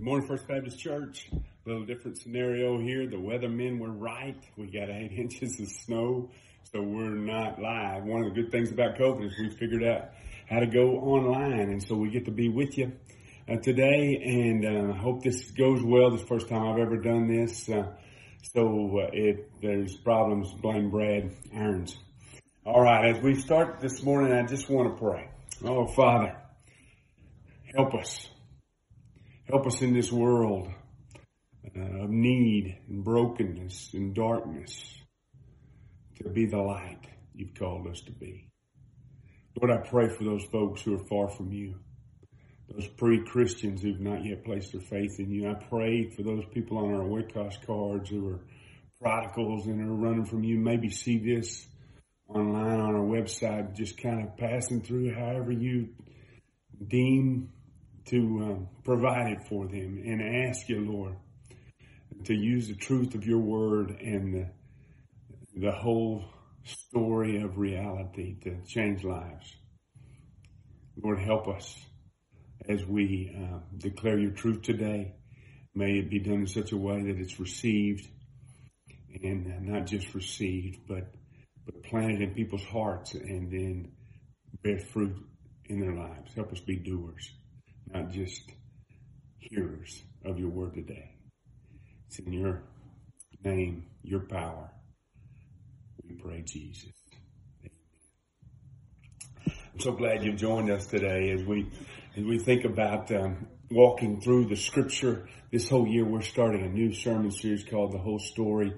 Good morning, First Baptist Church. A little different scenario here. The weathermen were right. We got eight inches of snow, so we're not live. One of the good things about COVID is we figured out how to go online, and so we get to be with you uh, today. And uh, I hope this goes well. This first time I've ever done this, uh, so uh, if there's problems, blame Brad Irons. All right, as we start this morning, I just want to pray. Oh, Father, help us Help us in this world uh, of need and brokenness and darkness to be the light you've called us to be. Lord, I pray for those folks who are far from you, those pre-Christians who've not yet placed their faith in you. I pray for those people on our Waycross cards who are prodigals and are running from you. Maybe see this online on our website, just kind of passing through however you deem to um, provide it for them and ask you, Lord, to use the truth of your word and the, the whole story of reality to change lives. Lord, help us as we uh, declare your truth today. May it be done in such a way that it's received and not just received, but, but planted in people's hearts and then bear fruit in their lives. Help us be doers not just hearers of your word today. It's in your name, your power. We pray, Jesus. I'm so glad you've joined us today as we as we think about um, walking through the Scripture. This whole year, we're starting a new sermon series called "The Whole Story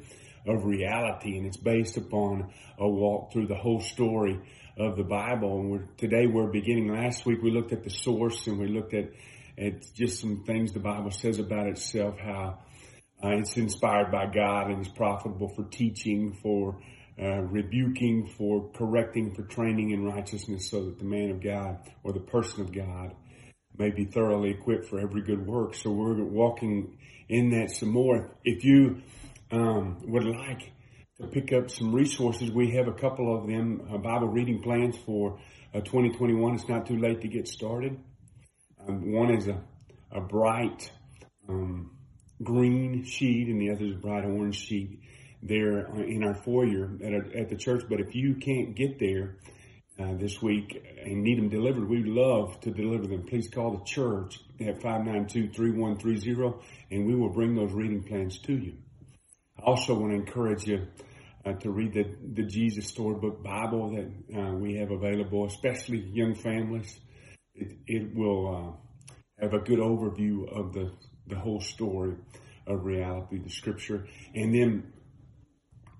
of Reality," and it's based upon a walk through the whole story of the Bible. And we're, today we're beginning. Last week we looked at the source and we looked at, at just some things the Bible says about itself, how uh, it's inspired by God and is profitable for teaching, for uh, rebuking, for correcting, for training in righteousness so that the man of God or the person of God may be thoroughly equipped for every good work. So we're walking in that some more. If you um, would like to pick up some resources. We have a couple of them, uh, Bible reading plans for uh, 2021. It's not too late to get started. Um, one is a, a bright um, green sheet and the other is a bright orange sheet there uh, in our foyer at, a, at the church. But if you can't get there uh, this week and need them delivered, we'd love to deliver them. Please call the church at 592-3130 and we will bring those reading plans to you. I also want to encourage you uh, to read the, the Jesus Storybook Bible that uh, we have available, especially young families. It, it will uh, have a good overview of the, the whole story of reality, the scripture. And then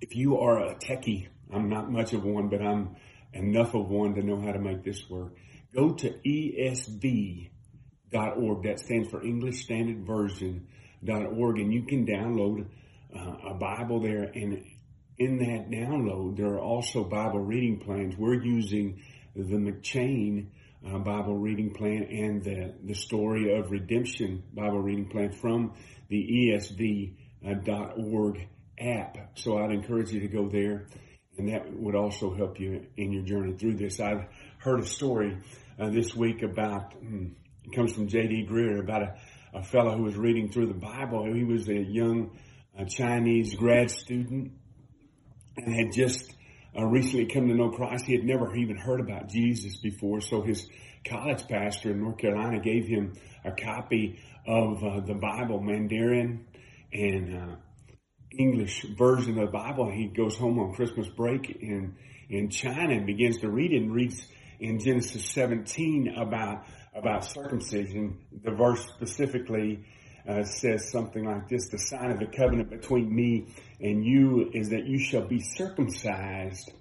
if you are a techie, I'm not much of one, but I'm enough of one to know how to make this work. Go to esv.org. That stands for English Standard Version.org and you can download uh, a Bible there and in that download, there are also Bible reading plans. We're using the M'Cheyne uh, Bible reading plan and the, the story of redemption Bible reading plan from the ESV.org uh, app. So I'd encourage you to go there and that would also help you in your journey through this. I've heard a story uh, this week about, hmm, it comes from J.D. Greear, about a, a fellow who was reading through the Bible. He was a young uh, Chinese grad student and had just uh, recently come to know Christ. He had never even heard about Jesus before. So his college pastor in North Carolina gave him a copy of uh, the Bible, Mandarin and uh, English version of the Bible. He goes home on Christmas break in, in China and begins to read it and reads in Genesis 17 about, about circumcision. The verse specifically uh, says something like this, the sign of the covenant between me and you is that you shall be circumcised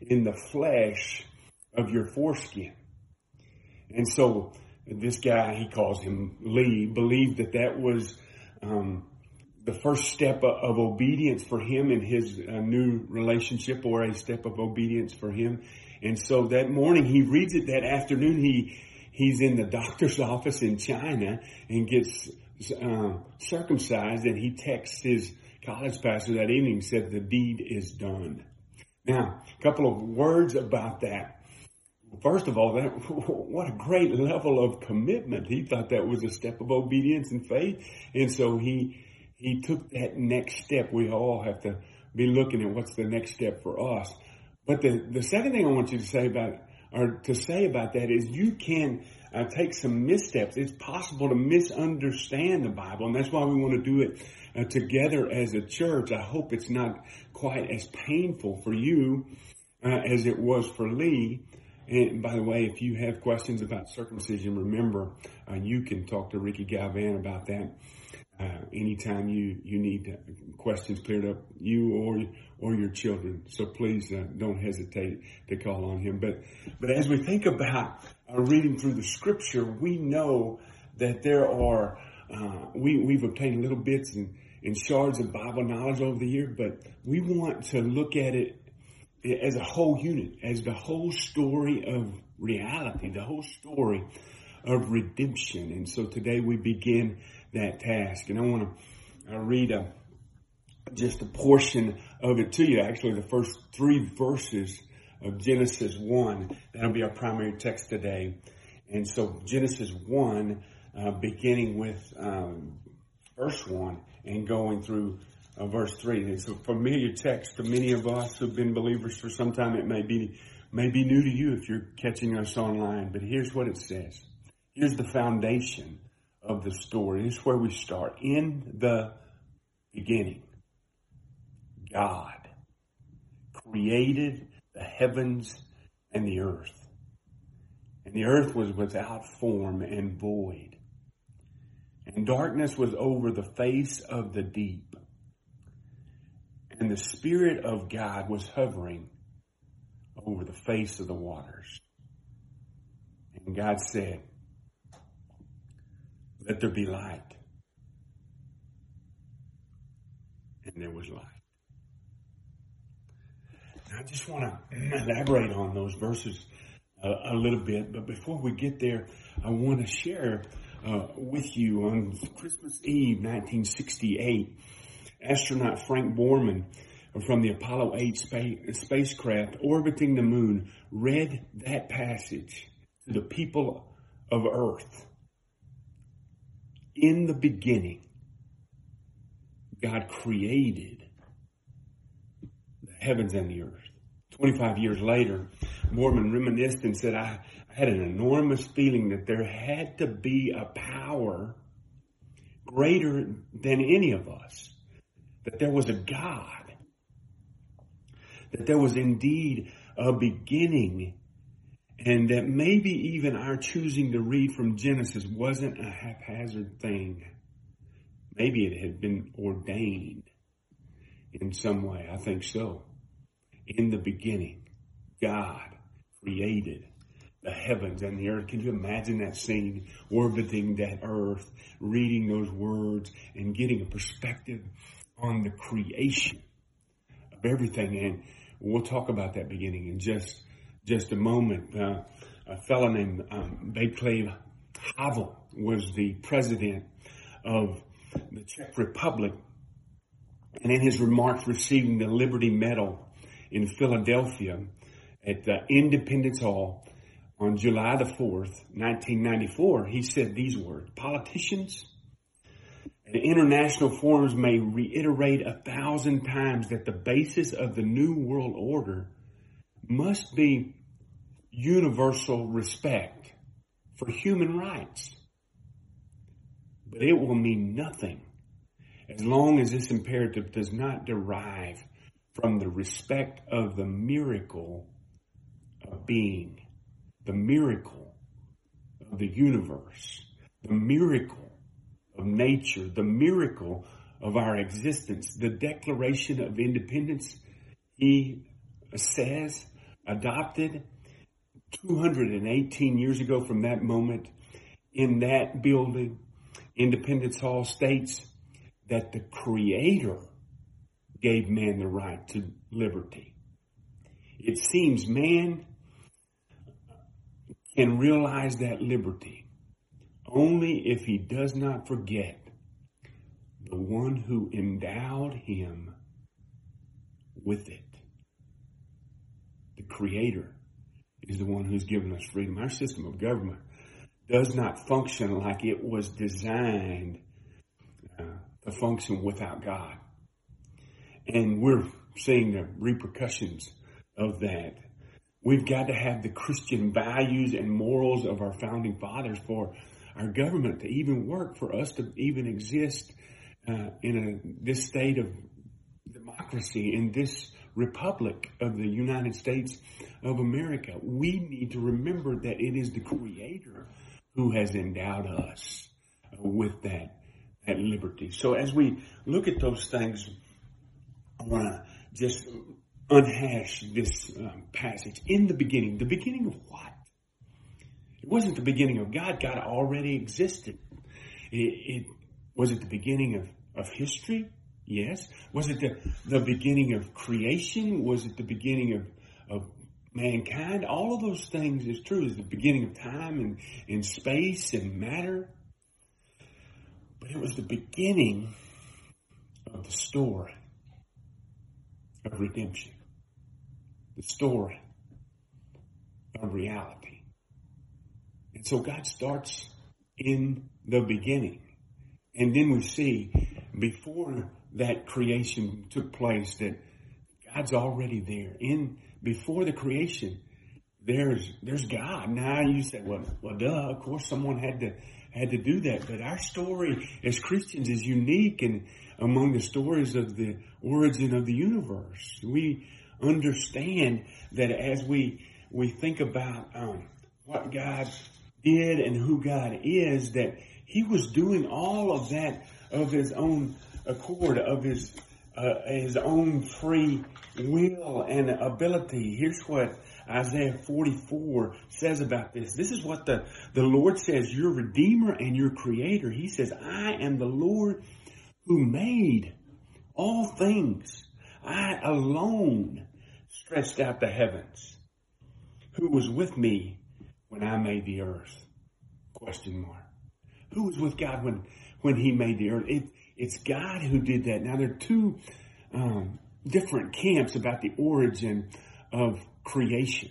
in the flesh of your foreskin. And so this guy, he calls him Lee, believed that that was um, the first step of obedience for him in his uh, new relationship or a step of obedience for him. And so that morning he reads it that afternoon. He, he's in the doctor's office in China and gets uh, circumcised and he texts his college pastor that evening and said the deed is done. Now, a couple of words about that. first of all, that what a great level of commitment. He thought that was a step of obedience and faith, and so he he took that next step. We all have to be looking at what's the next step for us. But the the second thing I want you to say about or to say about that is you can uh, take some missteps. It's possible to misunderstand the Bible, and that's why we want to do it uh, together as a church. I hope it's not quite as painful for you uh, as it was for Lee. And by the way, if you have questions about circumcision, remember uh, you can talk to Ricky Galvan about that. Uh, anytime you you need questions cleared up, you or or your children. So please uh, don't hesitate to call on him. But but as we think about uh, reading through the Scripture, we know that there are uh, we we've obtained little bits and, and shards of Bible knowledge over the year, but we want to look at it as a whole unit, as the whole story of reality, the whole story of redemption. And so today we begin that task. And I want to uh, read a, just a portion of it to you. Actually, the first three verses of Genesis 1. That'll be our primary text today. And so Genesis 1, uh, beginning with um, verse 1 and going through uh, verse 3. It's a familiar text to many of us who've been believers for some time. It may be, may be new to you if you're catching us online, but here's what it says. Here's the foundation of the story. Is where we start. In the beginning, God created the heavens and the earth. And the earth was without form and void. And darkness was over the face of the deep. And the Spirit of God was hovering over the face of the waters. And God said, let there be light. And there was light. I just want to elaborate on those verses a, a, little bit, but before we get there, I want to share uh, with you on Christmas Eve, 1968, astronaut Frank Borman from the Apollo 8 space, spacecraft orbiting the moon read that passage to the people of Earth in the beginning, God created the heavens and the earth. 25 years later, Borman reminisced and said, I, I had an enormous feeling that there had to be a power greater than any of us, that there was a God, that there was indeed a beginning and that maybe even our choosing to read from Genesis wasn't a haphazard thing. Maybe it had been ordained in some way. I think so. In the beginning, God created the heavens and the earth. Can you imagine that scene, orbiting that earth, reading those words and getting a perspective on the creation of everything? And we'll talk about that beginning in just just a moment. Uh, a fellow named um, Václav Havel was the president of the Czech Republic. And in his remarks receiving the Liberty Medal in Philadelphia at the Independence Hall on July the 4th, 1994, he said these words, politicians and international forums may reiterate a thousand times that the basis of the New World Order must be universal respect for human rights. But it will mean nothing as long as this imperative does not derive from the respect of the miracle of being, the miracle of the universe, the miracle of nature, the miracle of our existence, the Declaration of Independence, he says, adopted 218 years ago from that moment in that building, Independence Hall states that the Creator gave man the right to liberty. It seems man can realize that liberty only if he does not forget the one who endowed him with it. The Creator is the one who's given us freedom. Our system of government does not function like it was designed uh, to function without God. And we're seeing the repercussions of that. We've got to have the Christian values and morals of our founding fathers for our government to even work, for us to even exist uh, in a, this state of democracy, in this republic of the United States of America. We need to remember that it is the Creator who has endowed us with that, that liberty. So as we look at those things, I want to just unhash this um, passage. In the beginning, the beginning of what? It wasn't the beginning of God. God already existed. It, it was it the beginning of, of history? Yes. Was it the, the beginning of creation? Was it the beginning of, of mankind? All of those things is true. Is the beginning of time and, and space and matter. But it was the beginning of the story of redemption. The story of reality. And so God starts in the beginning. And then we see before that creation took place that God's already there. In before the creation, there's there's God. Now you say, well, well, duh. Of course, someone had to had to do that. But our story as Christians is unique and among the stories of the origin of the universe. We understand that as we we think about um, what God did and who God is, that He was doing all of that of His own accord, of His uh, His own free will and ability. Here's what Isaiah 44 says about this. This is what the, the Lord says, your Redeemer and your Creator. He says, I am the Lord who made all things. I alone stretched out the heavens. Who was with me when I made the earth? Question mark. Who was with God when, when he made the earth? It, it's God who did that. Now there are two um, different camps about the origin of creation.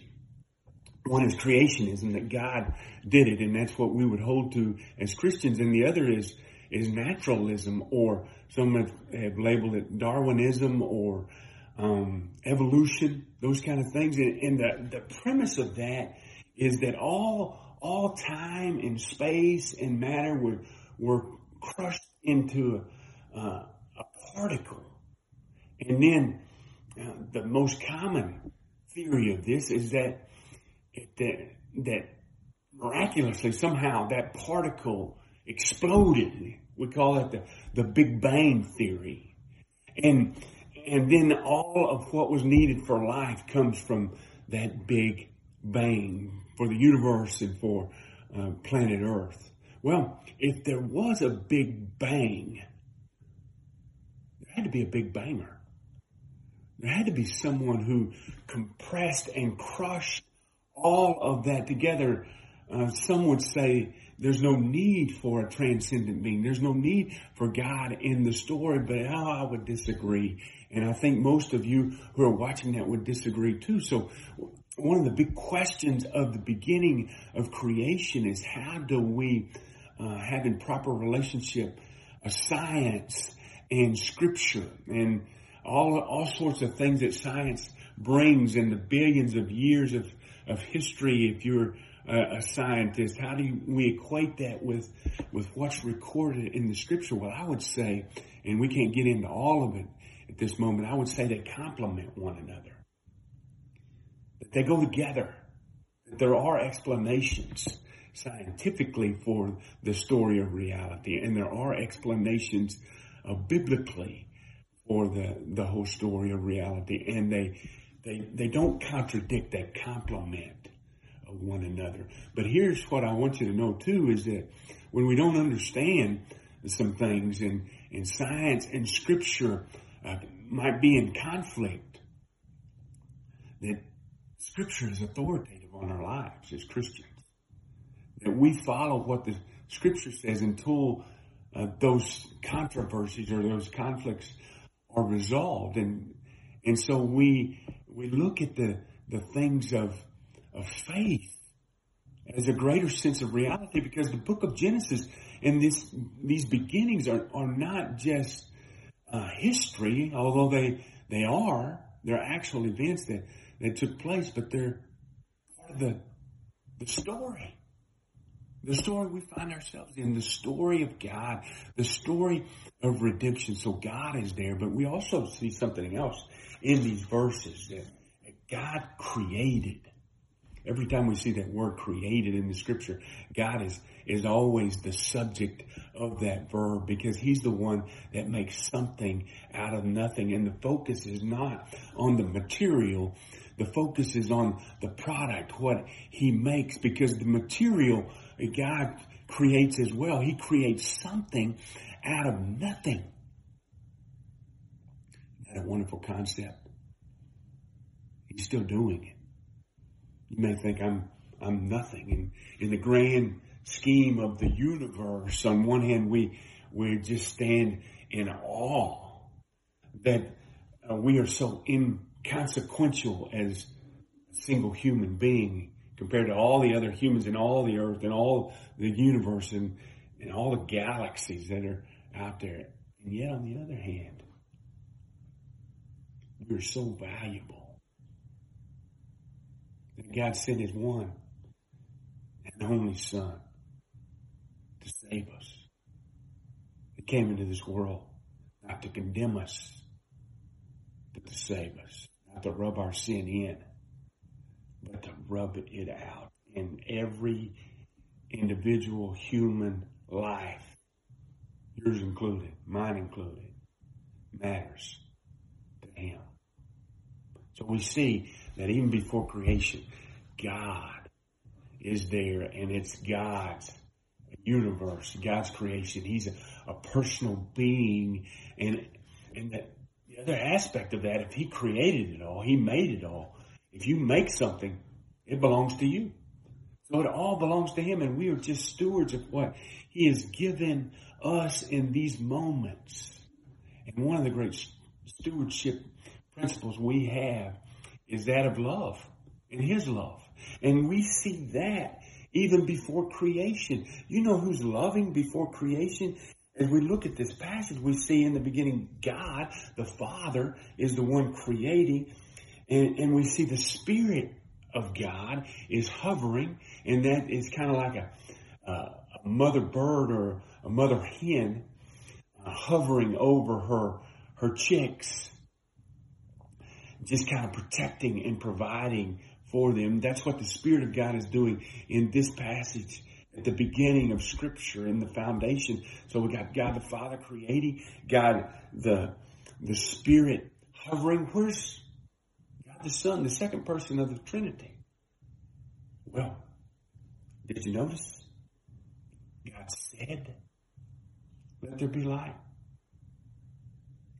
One is creationism that God did it, and that's what we would hold to as Christians. And the other is is naturalism, or some have, have labeled it Darwinism or um, evolution, those kind of things. And, and the the premise of that is that all all time and space and matter were were crushed into a, uh, a particle, and then uh, the most common theory of this is that that that miraculously somehow that particle exploded. We call it the, the Big Bang theory. And and then all of what was needed for life comes from that Big Bang for the universe and for uh, planet Earth. Well, if there was a Big Bang, there had to be a Big Banger. There had to be someone who compressed and crushed all of that together. Uh, some would say there's no need for a transcendent being. There's no need for God in the story, but how I would disagree. And I think most of you who are watching that would disagree too. So one of the big questions of the beginning of creation is how do we uh, have in proper relationship a science and scripture and all, all sorts of things that science brings in the billions of years of, of history if you're a, a scientist. How do you, we equate that with, with what's recorded in the scripture? Well, I would say, and we can't get into all of it at this moment, I would say they complement one another. That they go together. That there are explanations scientifically for the story of reality, and there are explanations uh, biblically for the, the whole story of reality. And they, they, they don't contradict, they complement one another. But here's what I want you to know too is that when we don't understand some things and, and science and scripture uh, might be in conflict, that scripture is authoritative on our lives as Christians. That we follow what the scripture says until uh, those controversies or those conflicts are resolved. And, and so we, we look at the, the things of, of faith as a greater sense of reality because the book of Genesis and this, these beginnings are, are not just uh, history, although they, they are. They're actual events that, that took place, but they're part of the, the story. The story we find ourselves in, the story of God, the story of redemption. So God is there, but we also see something else in these verses that God created. Every time we see that word created in the scripture, God is, is always the subject of that verb because he's the one that makes something out of nothing. And the focus is not on the material. The focus is on the product, what he makes because the material God creates as well. He creates something out of nothing. Isn't that a wonderful concept? He's still doing it. You may think I'm I'm nothing in in the grand scheme of the universe. On one hand, we we just stand in awe that uh, we are so inconsequential as a single human being compared to all the other humans in all the earth and all the universe and, and all the galaxies that are out there. And yet, on the other hand, we're so valuable that God sent his one and only son to save us. He came into this world not to condemn us, but to save us, not to rub our sin in, but to rub it out in every individual human life, yours included, mine included, matters to him. So we see that even before creation, God is there and it's God's universe, God's creation. He's a, a personal being and, and that the other aspect of that, if he created it all, he made it all. If you make something, it belongs to you. So it all belongs to him and we are just stewards of what he has given us in these moments. And one of the great stewardship principles we have is that of love and his love. And we see that even before creation. You know who's loving before creation? As we look at this passage, we see in the beginning God, the Father, is the one creating. And, and we see the Spirit of God is hovering, and that is kind of like a, uh, a mother bird or a mother hen uh, hovering over her, her chicks just kind of protecting and providing for them. That's what the Spirit of God is doing in this passage at the beginning of Scripture in the foundation. So we got God the Father creating, God the the Spirit hovering. Where's God the Son, the second person of the Trinity? Well, did you notice? God said, "Let there be light."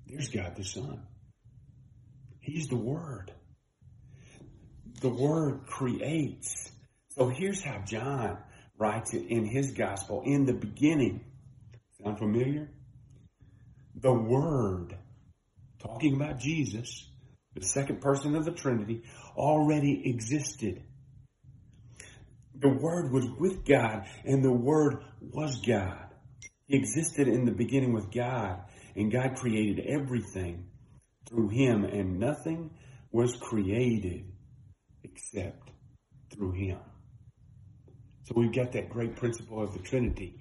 There's God the Son. He's the Word. The Word creates. So here's how John writes it in his gospel. In the beginning, sound familiar? The Word, talking about Jesus, the second person of the Trinity, already existed. The Word was with God, and the Word was God. He existed in the beginning with God, and God created everything through him, and nothing was created except through him. So we've got that great principle of the Trinity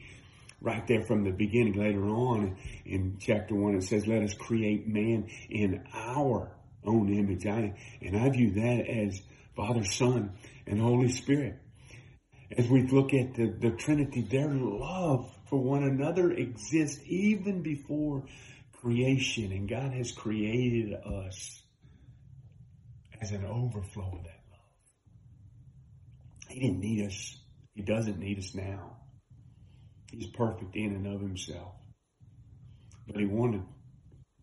right there from the beginning. Later on in chapter one, it says, let us create man in our own image. I, and I view that as Father, Son, and Holy Spirit. As we look at the, the Trinity, their love for one another exists even before creation and God has created us as an overflow of that love. He didn't need us. He doesn't need us now. He's perfect in and of himself. But he wanted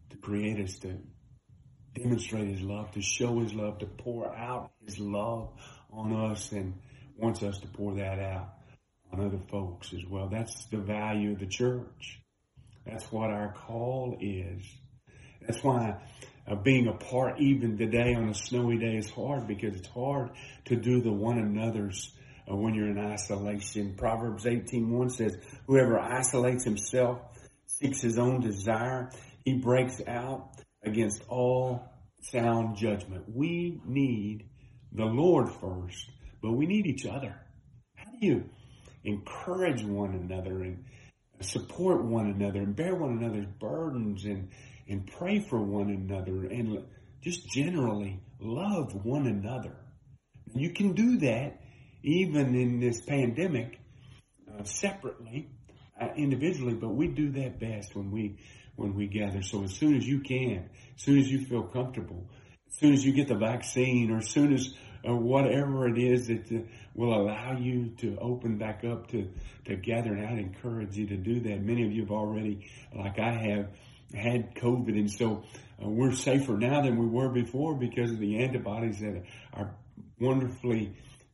to create us to demonstrate his love, to show his love, to pour out his love on us and wants us to pour that out on other folks as well. That's the value of the church. That's what our call is. That's why uh, being apart even today on a snowy day is hard because it's hard to do the one another's uh, when you're in isolation. Proverbs 18.1 says, whoever isolates himself seeks his own desire. He breaks out against all sound judgment. We need the Lord first, but we need each other. How do you encourage one another and support one another and bear one another's burdens and, and pray for one another and just generally love one another? You can do that even in this pandemic uh, separately, uh, individually, but we do that best when we when we gather. So as soon as you can, as soon as you feel comfortable, as soon as you get the vaccine, or as soon as uh, whatever it is that uh, will allow you to open back up to to gather, and I'd encourage you to do that. Many of you have already, like I have, had COVID, and so uh, we're safer now than we were before because of the antibodies that are wonderfully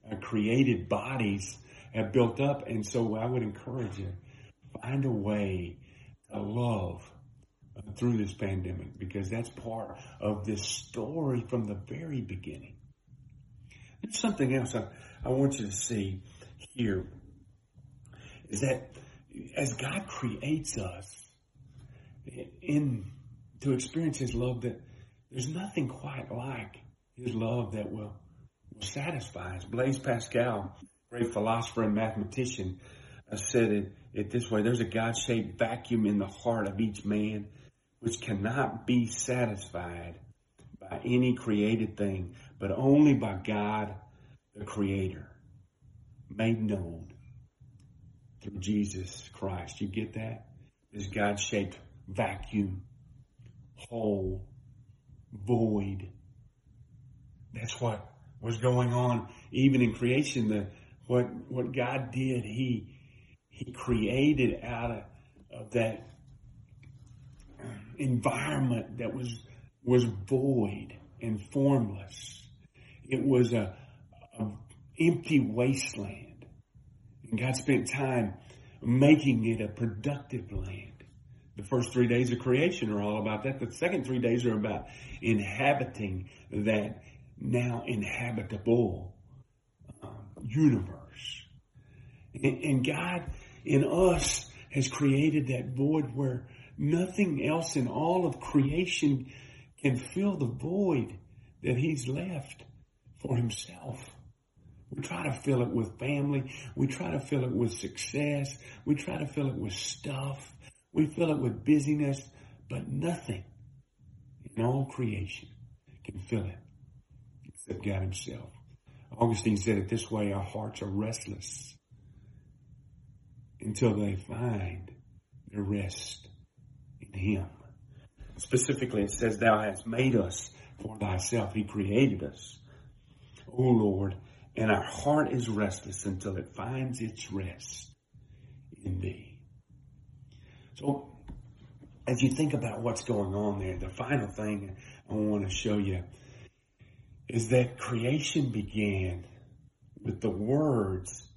uh, created bodies have built up. And so I would encourage you, find a way to love uh, through this pandemic because that's part of this story from the very beginning. There's something else I, I want you to see here is that as God creates us in to experience his love that there's nothing quite like his love that will satisfies. Blaise Pascal, great philosopher and mathematician, uh, said it, it this way. There's a God-shaped vacuum in the heart of each man which cannot be satisfied by any created thing, but only by God, the creator, made known through Jesus Christ. You get that? This God-shaped vacuum, hole, void. That's what was going on even in creation. The what what God did, He He created out of, of that environment that was was void and formless. It was a, a empty wasteland, and God spent time making it a productive land. The first three days of creation are all about that. The second three days are about inhabiting that now inhabitable um, universe. And, and God in us has created that void where nothing else in all of creation can fill the void that He's left for Himself. We try to fill it with family. We try to fill it with success. We try to fill it with stuff. We fill it with busyness, but nothing in all creation can fill it except God himself. Augustine said it this way, our hearts are restless until they find their rest in him. Specifically, it says, thou hast made us for thyself. He created us. O Lord, and our heart is restless until it finds its rest in thee. So, as you think about what's going on there, the final thing I want to show you is that creation began with the words,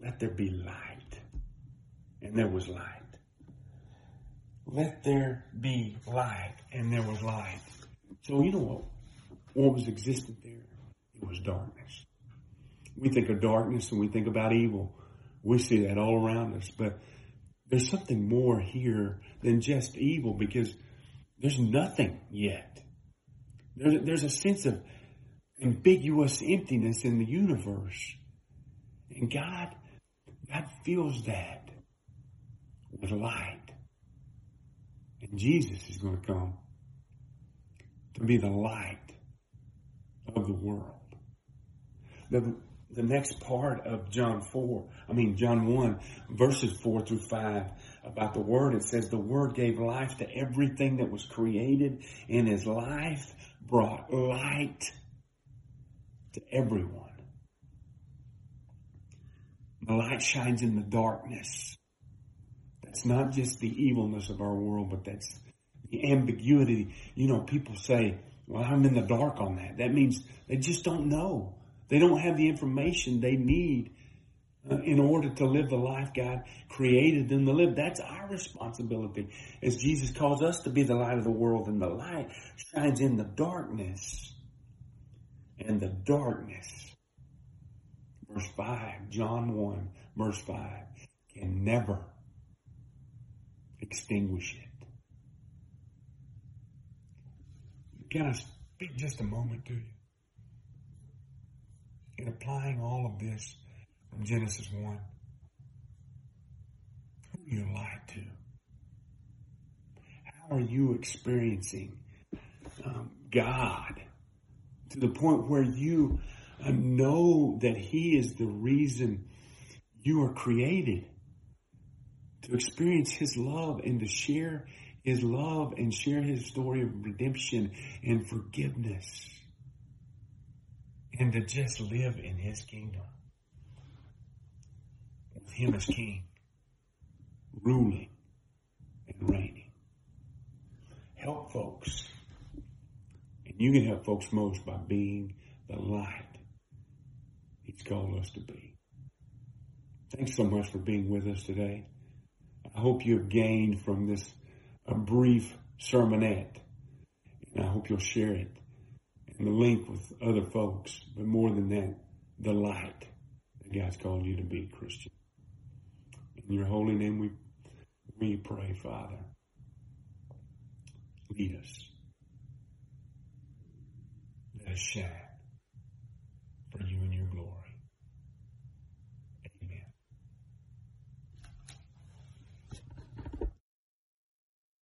let there be light. And there was light. Let there be light. And there was light. So you know what, what was existent there? It was darkness. We think of darkness and we think about evil. We see that all around us. But there's something more here than just evil because there's nothing yet. There's, there's a sense of ambiguous emptiness in the universe. And God, God fills that with light. And Jesus is going to come to be the light of the world. The, the next part of John 4, I mean, John 1, verses 4 through 5, about the Word, it says, The Word gave life to everything that was created, and His life brought light to everyone. The light shines in the darkness. That's not just the evilness of our world, but that's the ambiguity. You know, people say, well, I'm in the dark on that. That means they just don't know. They don't have the information they need uh, in order to live the life God created them to live. That's our responsibility. As Jesus calls us to be the light of the world and the light shines in the darkness. And the darkness, verse 5, John 1, verse 5, can never extinguish it. Can I speak just a moment to you? In applying all of this from Genesis 1, who you lie to? How are you experiencing um, God to the point where you uh, know that He is the reason you are created? To experience His love and to share His love and share His story of redemption and forgiveness and to just live in His kingdom with Him as King, ruling and reigning. Help folks. And you can help folks most by being the light He's called us to be. Thanks so much for being with us today. I hope you have gained from this a brief sermonette. And I hope you'll share it and the link with other folks. But more than that, the light that God's called you to be, Christian. In your holy name we, we pray, Father. Lead us. Let us shine for you